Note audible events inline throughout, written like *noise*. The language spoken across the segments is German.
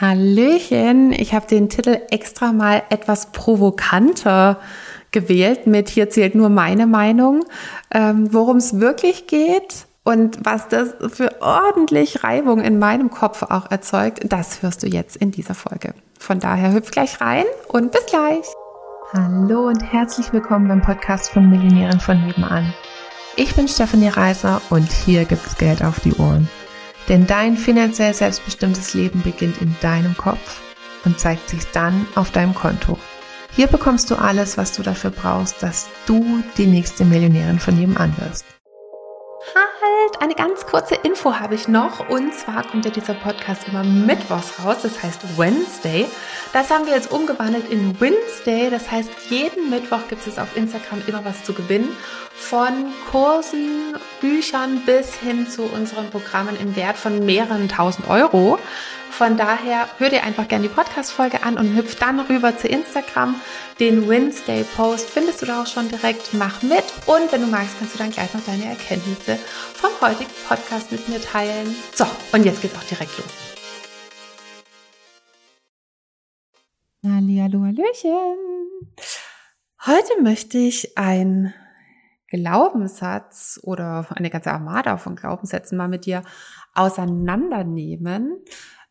Hallöchen, ich habe den Titel extra mal etwas provokanter gewählt mit Hier zählt nur meine Meinung, ähm, worum es wirklich geht und was das für ordentlich Reibung in meinem Kopf auch erzeugt, das hörst du jetzt in dieser Folge. Von daher hüpf gleich rein und bis gleich. Hallo und herzlich willkommen beim Podcast von Millionären von nebenan. Ich bin Stefanie Reiser und hier gibt's Geld auf die Ohren. Denn dein finanziell selbstbestimmtes Leben beginnt in deinem Kopf und zeigt sich dann auf deinem Konto. Hier bekommst du alles, was du dafür brauchst, dass du die nächste Millionärin von nebenan wirst. Halt, eine ganz kurze Info habe ich noch. Und zwar kommt ja dieser Podcast immer mittwochs raus, das heißt Wednesday. Das haben wir jetzt umgewandelt in Wednesday. Das heißt, jeden Mittwoch gibt es auf Instagram immer was zu gewinnen. Von Kursen, Büchern bis hin zu unseren Programmen im Wert von mehreren tausend Euro. Von daher hör dir einfach gerne die Podcast-Folge an und hüpf dann rüber zu Instagram. Den Wednesday-Post findest du da auch schon direkt. Mach mit. Und wenn du magst, kannst du dann gleich noch deine Erkenntnisse vom heutigen Podcast mit mir teilen. So, und jetzt geht's auch direkt los. Hallihallo, Hallöchen. Heute möchte ich ein Glaubenssatz oder eine ganze Armada von Glaubenssätzen mal mit dir auseinandernehmen,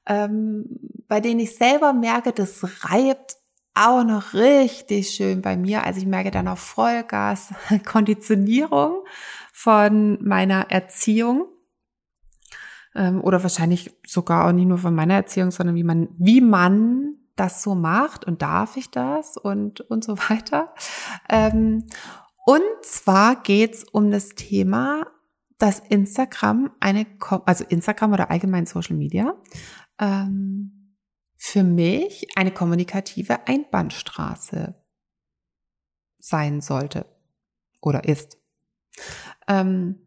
ähm, bei denen ich selber merke, das reibt auch noch richtig schön bei mir. Also ich merke dann auch Vollgas *laughs* Konditionierung von meiner Erziehung. Ähm, oder wahrscheinlich sogar auch nicht nur von meiner Erziehung, sondern wie man, wie man das so macht und darf ich das und, und so weiter. Ähm, und zwar geht's um das Thema, dass Instagram eine, also Instagram oder allgemein Social Media, ähm, für mich eine kommunikative Einbahnstraße sein sollte oder ist. Ähm,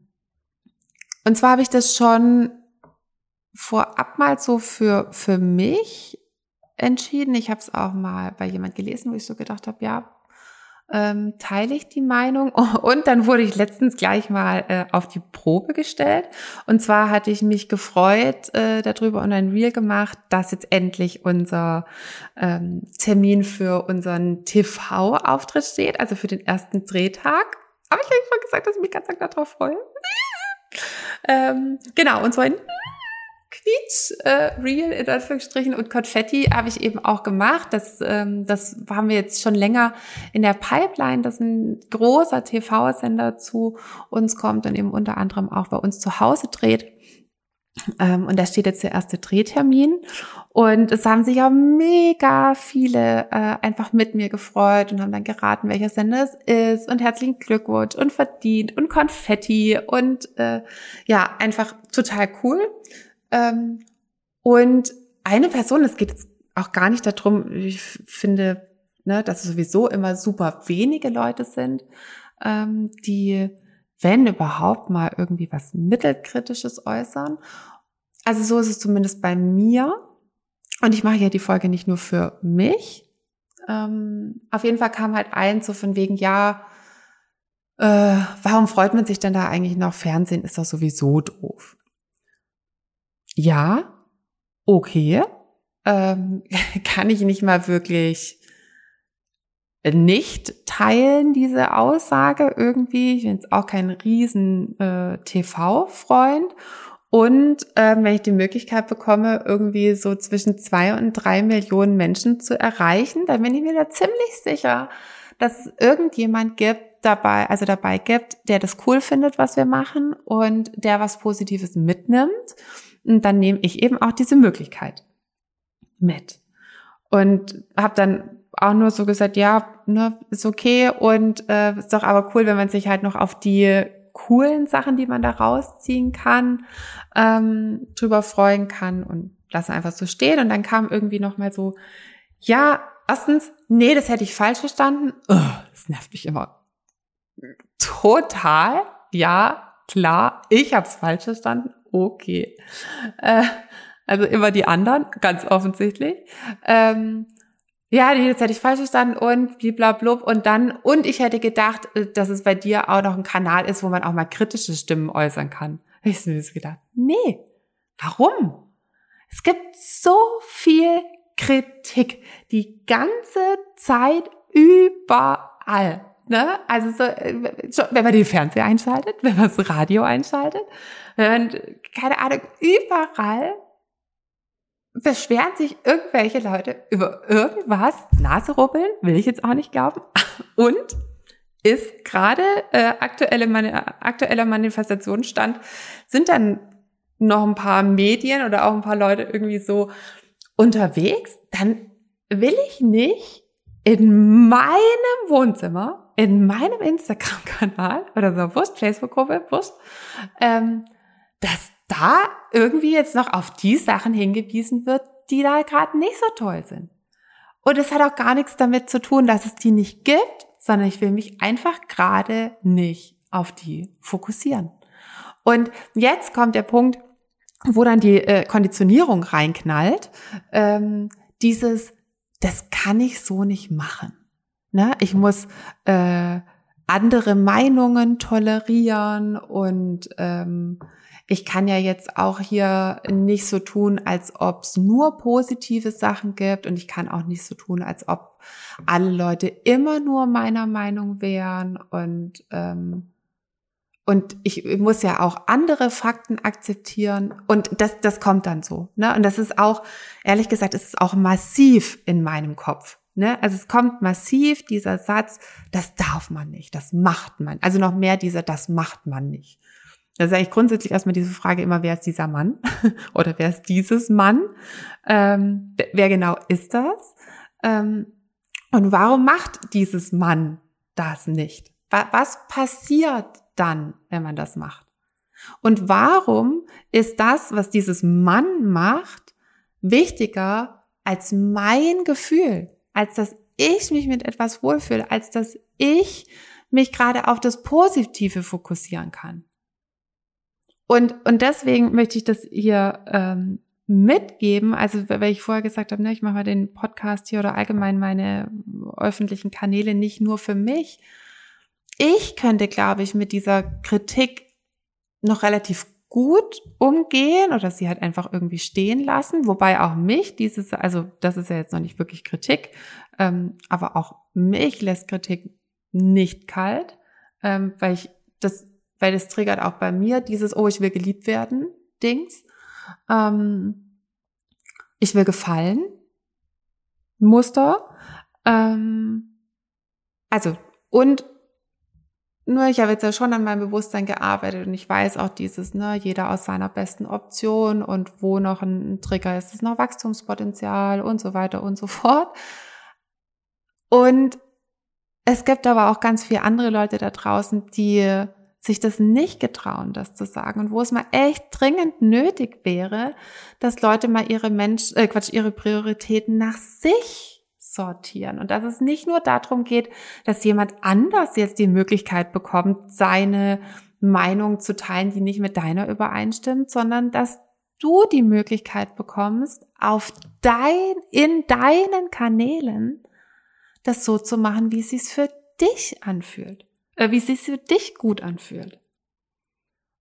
und zwar habe ich das schon vorab mal so für, für mich entschieden. Ich habe es auch mal bei jemand gelesen, wo ich so gedacht habe, ja, ähm, teile ich die Meinung. *laughs* Und dann wurde ich letztens gleich mal äh, auf die Probe gestellt. Und zwar hatte ich mich gefreut äh, darüber und ein Reel gemacht, dass jetzt endlich unser ähm, Termin für unseren TV-Auftritt steht, also für den ersten Drehtag. Habe ich eigentlich mal gesagt, dass ich mich ganz arg darauf freue? *laughs* ähm, genau, und zwar ein Quietsch, äh, Real in Anführungsstrichen und Konfetti habe ich eben auch gemacht. Das, ähm, das haben wir jetzt schon länger in der Pipeline, dass ein großer TV-Sender zu uns kommt und eben unter anderem auch bei uns zu Hause dreht. Ähm, und da steht jetzt der erste Drehtermin. Und es haben sich auch mega viele äh, einfach mit mir gefreut und haben dann geraten, welcher Sender es ist und herzlichen Glückwunsch und verdient und Konfetti und äh, ja, einfach total cool. Ähm, und eine Person, es geht auch gar nicht darum, ich finde, ne, dass es sowieso immer super wenige Leute sind, ähm, die, wenn überhaupt mal irgendwie was Mittelkritisches äußern. Also so ist es zumindest bei mir. Und ich mache ja die Folge nicht nur für mich. Ähm, auf jeden Fall kam halt eins so von wegen, ja, äh, warum freut man sich denn da eigentlich noch? Fernsehen ist doch sowieso doof ja, okay, ähm, *laughs* kann ich nicht mal wirklich nicht teilen, diese Aussage irgendwie. Ich bin jetzt auch kein riesen äh, TV-Freund. Und ähm, wenn ich die Möglichkeit bekomme, irgendwie so zwischen zwei und drei Millionen Menschen zu erreichen, dann bin ich mir da ziemlich sicher, dass es irgendjemand gibt dabei, also dabei gibt, der das cool findet, was wir machen und der was Positives mitnimmt dann nehme ich eben auch diese Möglichkeit mit. Und habe dann auch nur so gesagt, ja, ne, ist okay und äh, ist doch aber cool, wenn man sich halt noch auf die coolen Sachen, die man da rausziehen kann, ähm, drüber freuen kann und lasse einfach so stehen. Und dann kam irgendwie noch mal so, ja, erstens, nee, das hätte ich falsch verstanden. Oh, das nervt mich immer total. Ja, klar, ich habe es falsch verstanden okay. Äh, also immer die anderen, ganz offensichtlich. Ähm, ja, jetzt hätte ich falsch verstanden und bliblablub und dann, und ich hätte gedacht, äh, dass es bei dir auch noch ein Kanal ist, wo man auch mal kritische Stimmen äußern kann. Ich habe mir gedacht, nee, warum? Es gibt so viel Kritik. Die ganze Zeit überall. Ne? Also so, wenn man den Fernseher einschaltet, wenn man das Radio einschaltet, man, keine Ahnung, überall beschweren sich irgendwelche Leute über irgendwas. Nase rubbeln, will ich jetzt auch nicht glauben. *laughs* Und ist gerade äh, aktuelle, aktueller Manifestationsstand, sind dann noch ein paar Medien oder auch ein paar Leute irgendwie so unterwegs, dann will ich nicht in meinem Wohnzimmer, in meinem Instagram-Kanal oder so, Wurst, Facebook-Gruppe, Wurst, ähm, dass da irgendwie jetzt noch auf die Sachen hingewiesen wird, die da gerade nicht so toll sind. Und es hat auch gar nichts damit zu tun, dass es die nicht gibt, sondern ich will mich einfach gerade nicht auf die fokussieren. Und jetzt kommt der Punkt, wo dann die äh, Konditionierung reinknallt. Ähm, dieses, das kann ich so nicht machen. Ne? Ich muss äh, andere Meinungen tolerieren und ähm, ich kann ja jetzt auch hier nicht so tun, als ob es nur positive Sachen gibt und ich kann auch nicht so tun, als ob alle Leute immer nur meiner Meinung wären und ähm, und ich muss ja auch andere Fakten akzeptieren und das das kommt dann so, ne? Und das ist auch ehrlich gesagt, ist es auch massiv in meinem Kopf. Ne? Also es kommt massiv dieser Satz, das darf man nicht, das macht man. Also noch mehr dieser, das macht man nicht. Da sage ich grundsätzlich erstmal diese Frage immer, wer ist dieser Mann *laughs* oder wer ist dieses Mann? Ähm, wer genau ist das? Ähm, und warum macht dieses Mann das nicht? Was passiert dann, wenn man das macht? Und warum ist das, was dieses Mann macht, wichtiger als mein Gefühl, als dass ich mich mit etwas wohlfühle, als dass ich mich gerade auf das Positive fokussieren kann? Und, und deswegen möchte ich das hier ähm, mitgeben, also weil ich vorher gesagt habe, ne, ich mache mal den Podcast hier oder allgemein meine öffentlichen Kanäle nicht nur für mich. Ich könnte, glaube ich, mit dieser Kritik noch relativ gut umgehen oder sie halt einfach irgendwie stehen lassen, wobei auch mich dieses, also das ist ja jetzt noch nicht wirklich Kritik, ähm, aber auch mich lässt Kritik nicht kalt, ähm, weil ich das weil es triggert auch bei mir dieses, oh, ich will geliebt werden, Dings. Ähm, ich will gefallen, Muster. Ähm, also, und nur ich habe jetzt ja schon an meinem Bewusstsein gearbeitet und ich weiß auch dieses, ne, jeder aus seiner besten Option und wo noch ein Trigger ist, ist noch Wachstumspotenzial und so weiter und so *laughs* fort. Und es gibt aber auch ganz viele andere Leute da draußen, die sich das nicht getrauen, das zu sagen und wo es mal echt dringend nötig wäre, dass Leute mal ihre Mensch, äh Quatsch, ihre Prioritäten nach sich sortieren und dass es nicht nur darum geht, dass jemand anders jetzt die Möglichkeit bekommt, seine Meinung zu teilen, die nicht mit deiner übereinstimmt, sondern dass du die Möglichkeit bekommst, auf dein, in deinen Kanälen das so zu machen, wie es sich für dich anfühlt äh, wie es sich für dich gut anfühlt.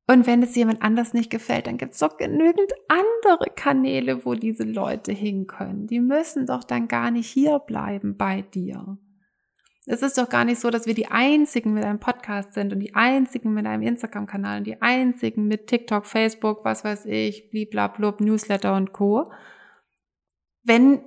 Und wenn es jemand anders nicht gefällt, dann gibt es doch genügend andere Kanäle, wo diese Leute hin können. Die müssen doch dann gar nicht hier bleiben bei dir. Es ist doch gar nicht so, dass wir die einzigen mit einem Podcast sind und die einzigen mit einem Instagram-Kanal und die einzigen mit TikTok, Facebook, was weiß ich, bliblablub, Newsletter und Co. Wenn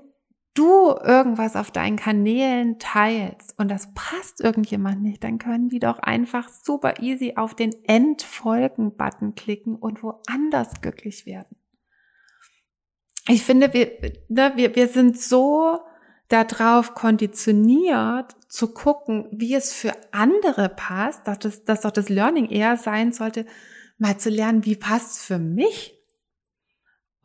du irgendwas auf deinen Kanälen teilst und das passt irgendjemand nicht, dann können die doch einfach super easy auf den Entfolgen-Button klicken und woanders glücklich werden. Ich finde, wir, ne, wir, wir sind so darauf konditioniert zu gucken, wie es für andere passt, dass, das, dass doch das Learning eher sein sollte, mal zu lernen, wie passt es für mich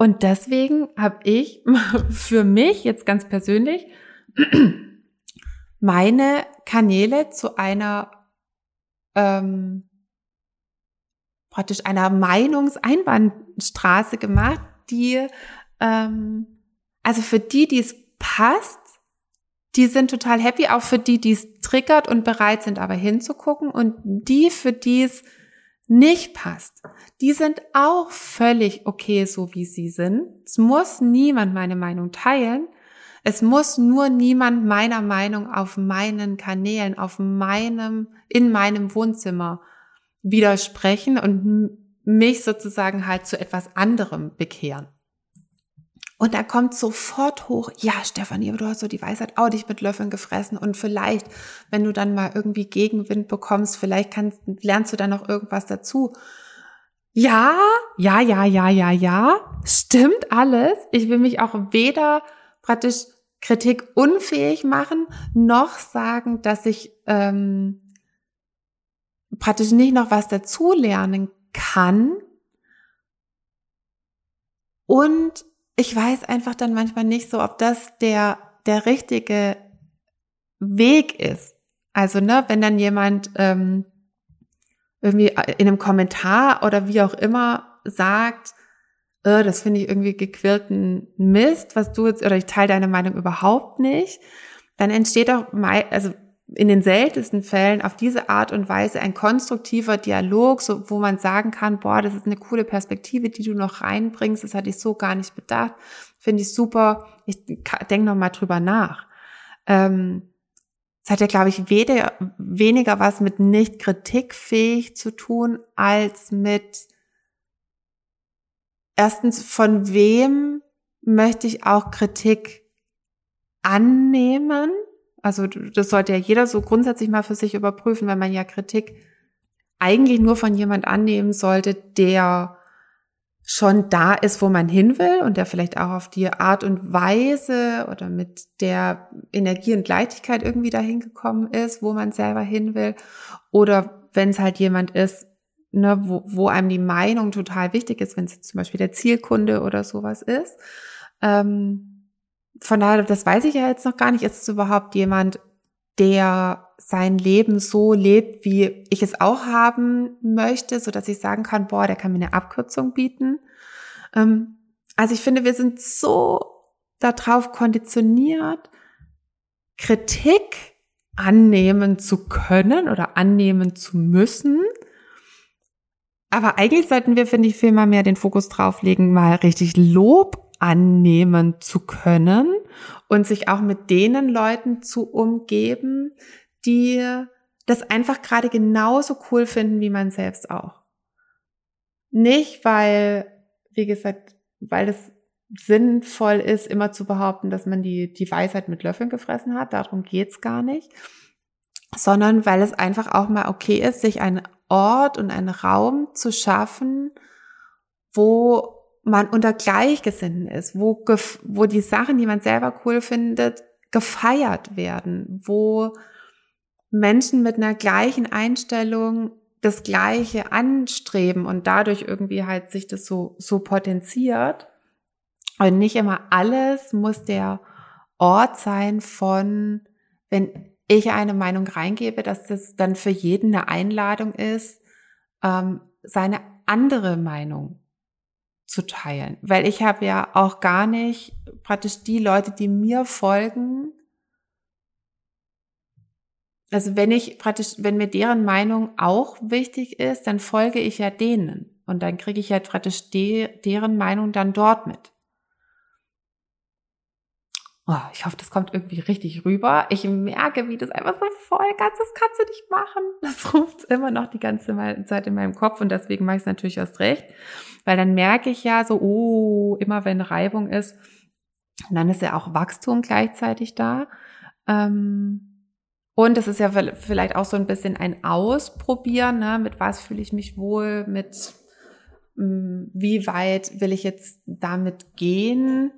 und deswegen habe ich *laughs* für mich jetzt ganz persönlich *clears throat* meine Kanäle zu einer ähm, praktisch einer Meinungseinbahnstraße gemacht, die ähm, also für die, die es passt, die sind total happy, auch für die, die es triggert und bereit sind, aber hinzugucken und die, für die es nicht passt, die sind auch völlig okay, so wie sie sind. Es muss niemand meine Meinung teilen, Es muss nur niemand meiner Meinung auf meinen Kanälen, auf meinem, in meinem Wohnzimmer widersprechen und mich sozusagen halt zu etwas anderem bekehren. Und da kommt sofort hoch, ja, Stefanie, aber du hast so die Weisheit auch dich mit Löffeln gefressen und vielleicht, wenn du dann mal irgendwie Gegenwind bekommst, vielleicht kannst, lernst du dann noch irgendwas dazu. Ja, ja, ja, ja, ja, ja, stimmt alles. Ich will mich auch weder praktisch Kritik unfähig machen, noch sagen, dass ich ähm, praktisch nicht noch was dazu lernen kann. Und ich weiß einfach dann manchmal nicht so, ob das der, der richtige Weg ist. Also, ne, wenn dann jemand ähm, irgendwie in einem Kommentar oder wie auch immer sagt, äh, das finde ich irgendwie gequirlten Mist, was du jetzt, oder ich teile deine Meinung überhaupt nicht, dann entsteht auch, also in den seltensten Fällen auf diese Art und Weise ein konstruktiver Dialog, so, wo man sagen kann, boah, das ist eine coole Perspektive, die du noch reinbringst, das hatte ich so gar nicht bedacht, finde ich super, ich denke noch mal drüber nach. Ähm, es hat ja, glaube ich, weder, weniger was mit nicht kritikfähig zu tun, als mit erstens, von wem möchte ich auch Kritik annehmen? Also das sollte ja jeder so grundsätzlich mal für sich überprüfen, wenn man ja Kritik eigentlich nur von jemand annehmen sollte, der schon da ist, wo man hin will und der vielleicht auch auf die Art und Weise oder mit der Energie und Leichtigkeit irgendwie dahin gekommen ist, wo man selber hin will. Oder wenn es halt jemand ist, ne, wo, wo einem die Meinung total wichtig ist, wenn es zum Beispiel der Zielkunde oder sowas ist. Ähm, von daher, das weiß ich ja jetzt noch gar nicht. Ist es überhaupt jemand, der sein Leben so lebt, wie ich es auch haben möchte, so dass ich sagen kann, boah, der kann mir eine Abkürzung bieten. Ähm, also ich finde, wir sind so darauf konditioniert, Kritik annehmen zu können oder annehmen zu müssen. Aber eigentlich sollten wir, finde ich, viel mal mehr den Fokus drauf legen, mal richtig Lob annehmen zu können und sich auch mit denen Leuten zu umgeben, die das einfach gerade genauso cool finden wie man selbst auch. Nicht, weil, wie gesagt, weil es sinnvoll ist, immer zu behaupten, dass man die, die Weisheit mit Löffeln gefressen hat. Darum geht's gar nicht. Sondern weil es einfach auch mal okay ist, sich einen Ort und einen Raum zu schaffen, wo man unter Gleichgesinnten ist, wo, wo die Sachen, die man selber cool findet, gefeiert werden, wo Menschen mit einer gleichen Einstellung das Gleiche anstreben und dadurch irgendwie halt sich das so, so potenziert. Und nicht immer alles muss der Ort sein von, wenn ich eine Meinung reingebe, dass das dann für jeden eine Einladung ist, ähm, seine andere Meinung zu teilen. Weil ich habe ja auch gar nicht praktisch die Leute, die mir folgen, also wenn ich praktisch, wenn mir deren Meinung auch wichtig ist, dann folge ich ja denen. Und dann kriege ich ja praktisch de, deren Meinung dann dort mit. Oh, ich hoffe, das kommt irgendwie richtig rüber. Ich merke, wie das einfach so voll ganz, das kannst du nicht machen. Das *laughs* ruft immer noch die ganze Zeit in meinem Kopf und deswegen mache ich es natürlich erst recht. Weil dann merke ich ja so, oh, immer wenn Reibung ist, dann ist ja auch Wachstum gleichzeitig da. Ähm, und es ist ja vielleicht auch so ein bisschen ein Ausprobieren, ne? mit was fühle ich mich wohl, mit mm, wie weit will ich jetzt damit gehen.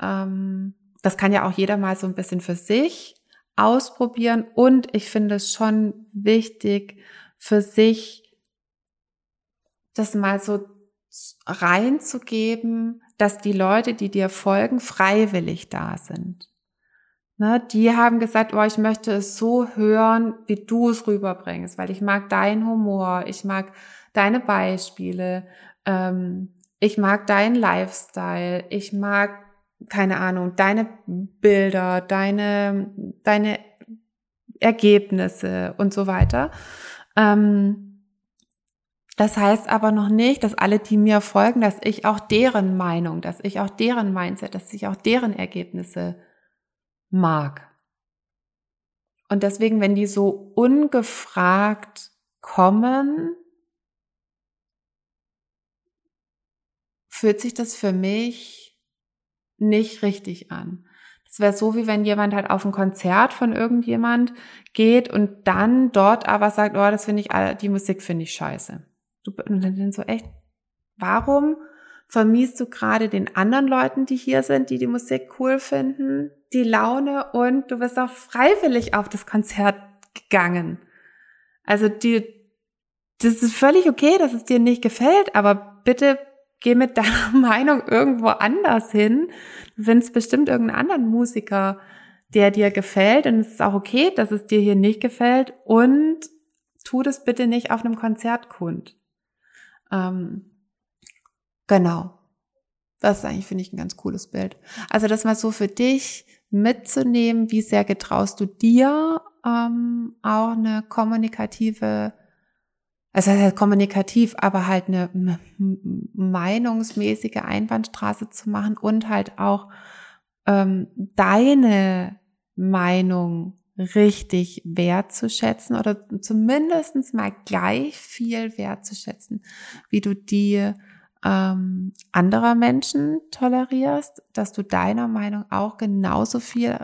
Ähm, das kann ja auch jeder mal so ein bisschen für sich ausprobieren. Und ich finde es schon wichtig, für sich das mal so reinzugeben, dass die Leute, die dir folgen, freiwillig da sind. Ne, die haben gesagt, oh, ich möchte es so hören, wie du es rüberbringst, weil ich mag deinen Humor, ich mag deine Beispiele, ähm, ich mag deinen Lifestyle, ich mag keine Ahnung, deine Bilder, deine, deine Ergebnisse und so weiter. Ähm, das heißt aber noch nicht, dass alle, die mir folgen, dass ich auch deren Meinung, dass ich auch deren Mindset, dass ich auch deren Ergebnisse mag. Und deswegen, wenn die so ungefragt kommen, fühlt sich das für mich nicht richtig an. Das wäre so, wie wenn jemand halt auf ein Konzert von irgendjemand geht und dann dort aber sagt, oh, das finde ich, die Musik finde ich scheiße. Und dann so echt, warum vermiest du gerade den anderen Leuten, die hier sind, die die Musik cool finden, die Laune und du bist auch freiwillig auf das Konzert gegangen. Also die, das ist völlig okay, dass es dir nicht gefällt, aber bitte geh mit *laughs* deiner Meinung irgendwo anders hin. Du findest bestimmt irgendeinen anderen Musiker, der dir gefällt und es ist auch okay, dass es dir hier nicht gefällt und tu das bitte nicht auf einem Konzert kund. Ähm, genau. Das ist eigentlich, finde ich, ein ganz cooles Bild. Also das mal so für dich mitzunehmen, wie sehr getraust du dir ähm, auch eine kommunikative, also halt kommunikativ, aber halt eine meinungsmäßige Einbahnstraße zu machen und halt auch ähm, deine Meinung richtig wertzuschätzen oder zumindestens mal gleich viel wertzuschätzen, wie du die ähm, anderer Menschen tolerierst, dass du deiner Meinung auch genauso viel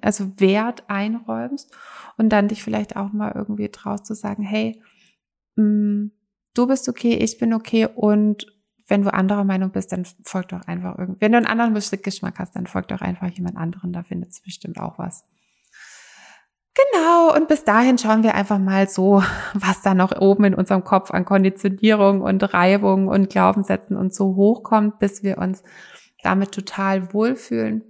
also Wert einräumst und dann dich vielleicht auch mal irgendwie traust zu sagen, hey, mm, du bist okay, ich bin okay und wenn du anderer Meinung bist, dann folg doch einfach irgendwie. Wenn du einen anderen Geschmack hast, dann folg doch einfach jemand anderen, da findet es bestimmt auch was. Genau, und bis dahin schauen wir einfach mal so, *laughs* was da noch oben in unserem Kopf an Konditionierung und Reibung und Glaubenssätzen und so hochkommt, bis wir uns damit total wohlfühlen.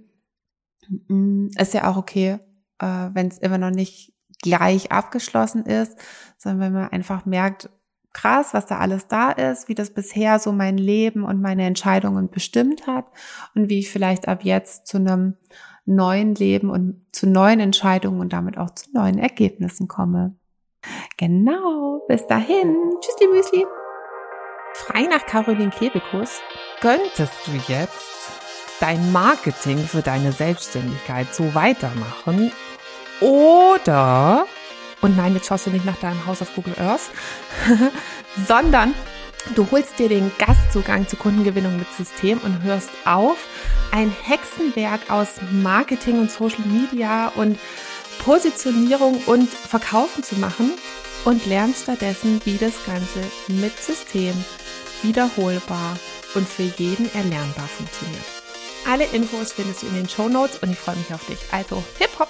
Mm, ist ja auch okay, äh, wenn es immer noch nicht gleich abgeschlossen ist, sondern wenn man einfach merkt, krass, was da alles da ist, wie das bisher so mein Leben und meine Entscheidungen bestimmt hat und wie ich vielleicht ab jetzt zu einem neuen Leben und zu neuen Entscheidungen und damit auch zu neuen Ergebnissen komme. Genau, bis dahin. Tschüss, die Müsli. Frei nach Caroline Kebekus könntest du jetzt dein Marketing für deine Selbstständigkeit so weitermachen oder und nein, jetzt schaust du nicht nach deinem Haus auf Google Earth, *laughs* sondern du holst dir den Gastzugang zur Kundengewinnung mit System und hörst auf, ein Hexenwerk aus Marketing und Social Media und Positionierung und Verkaufen zu machen und lernst stattdessen, wie das Ganze mit System wiederholbar und für jeden erlernbar funktioniert. Alle Infos findest du in den Show Notes und ich freue mich auf dich. Also, hip hop!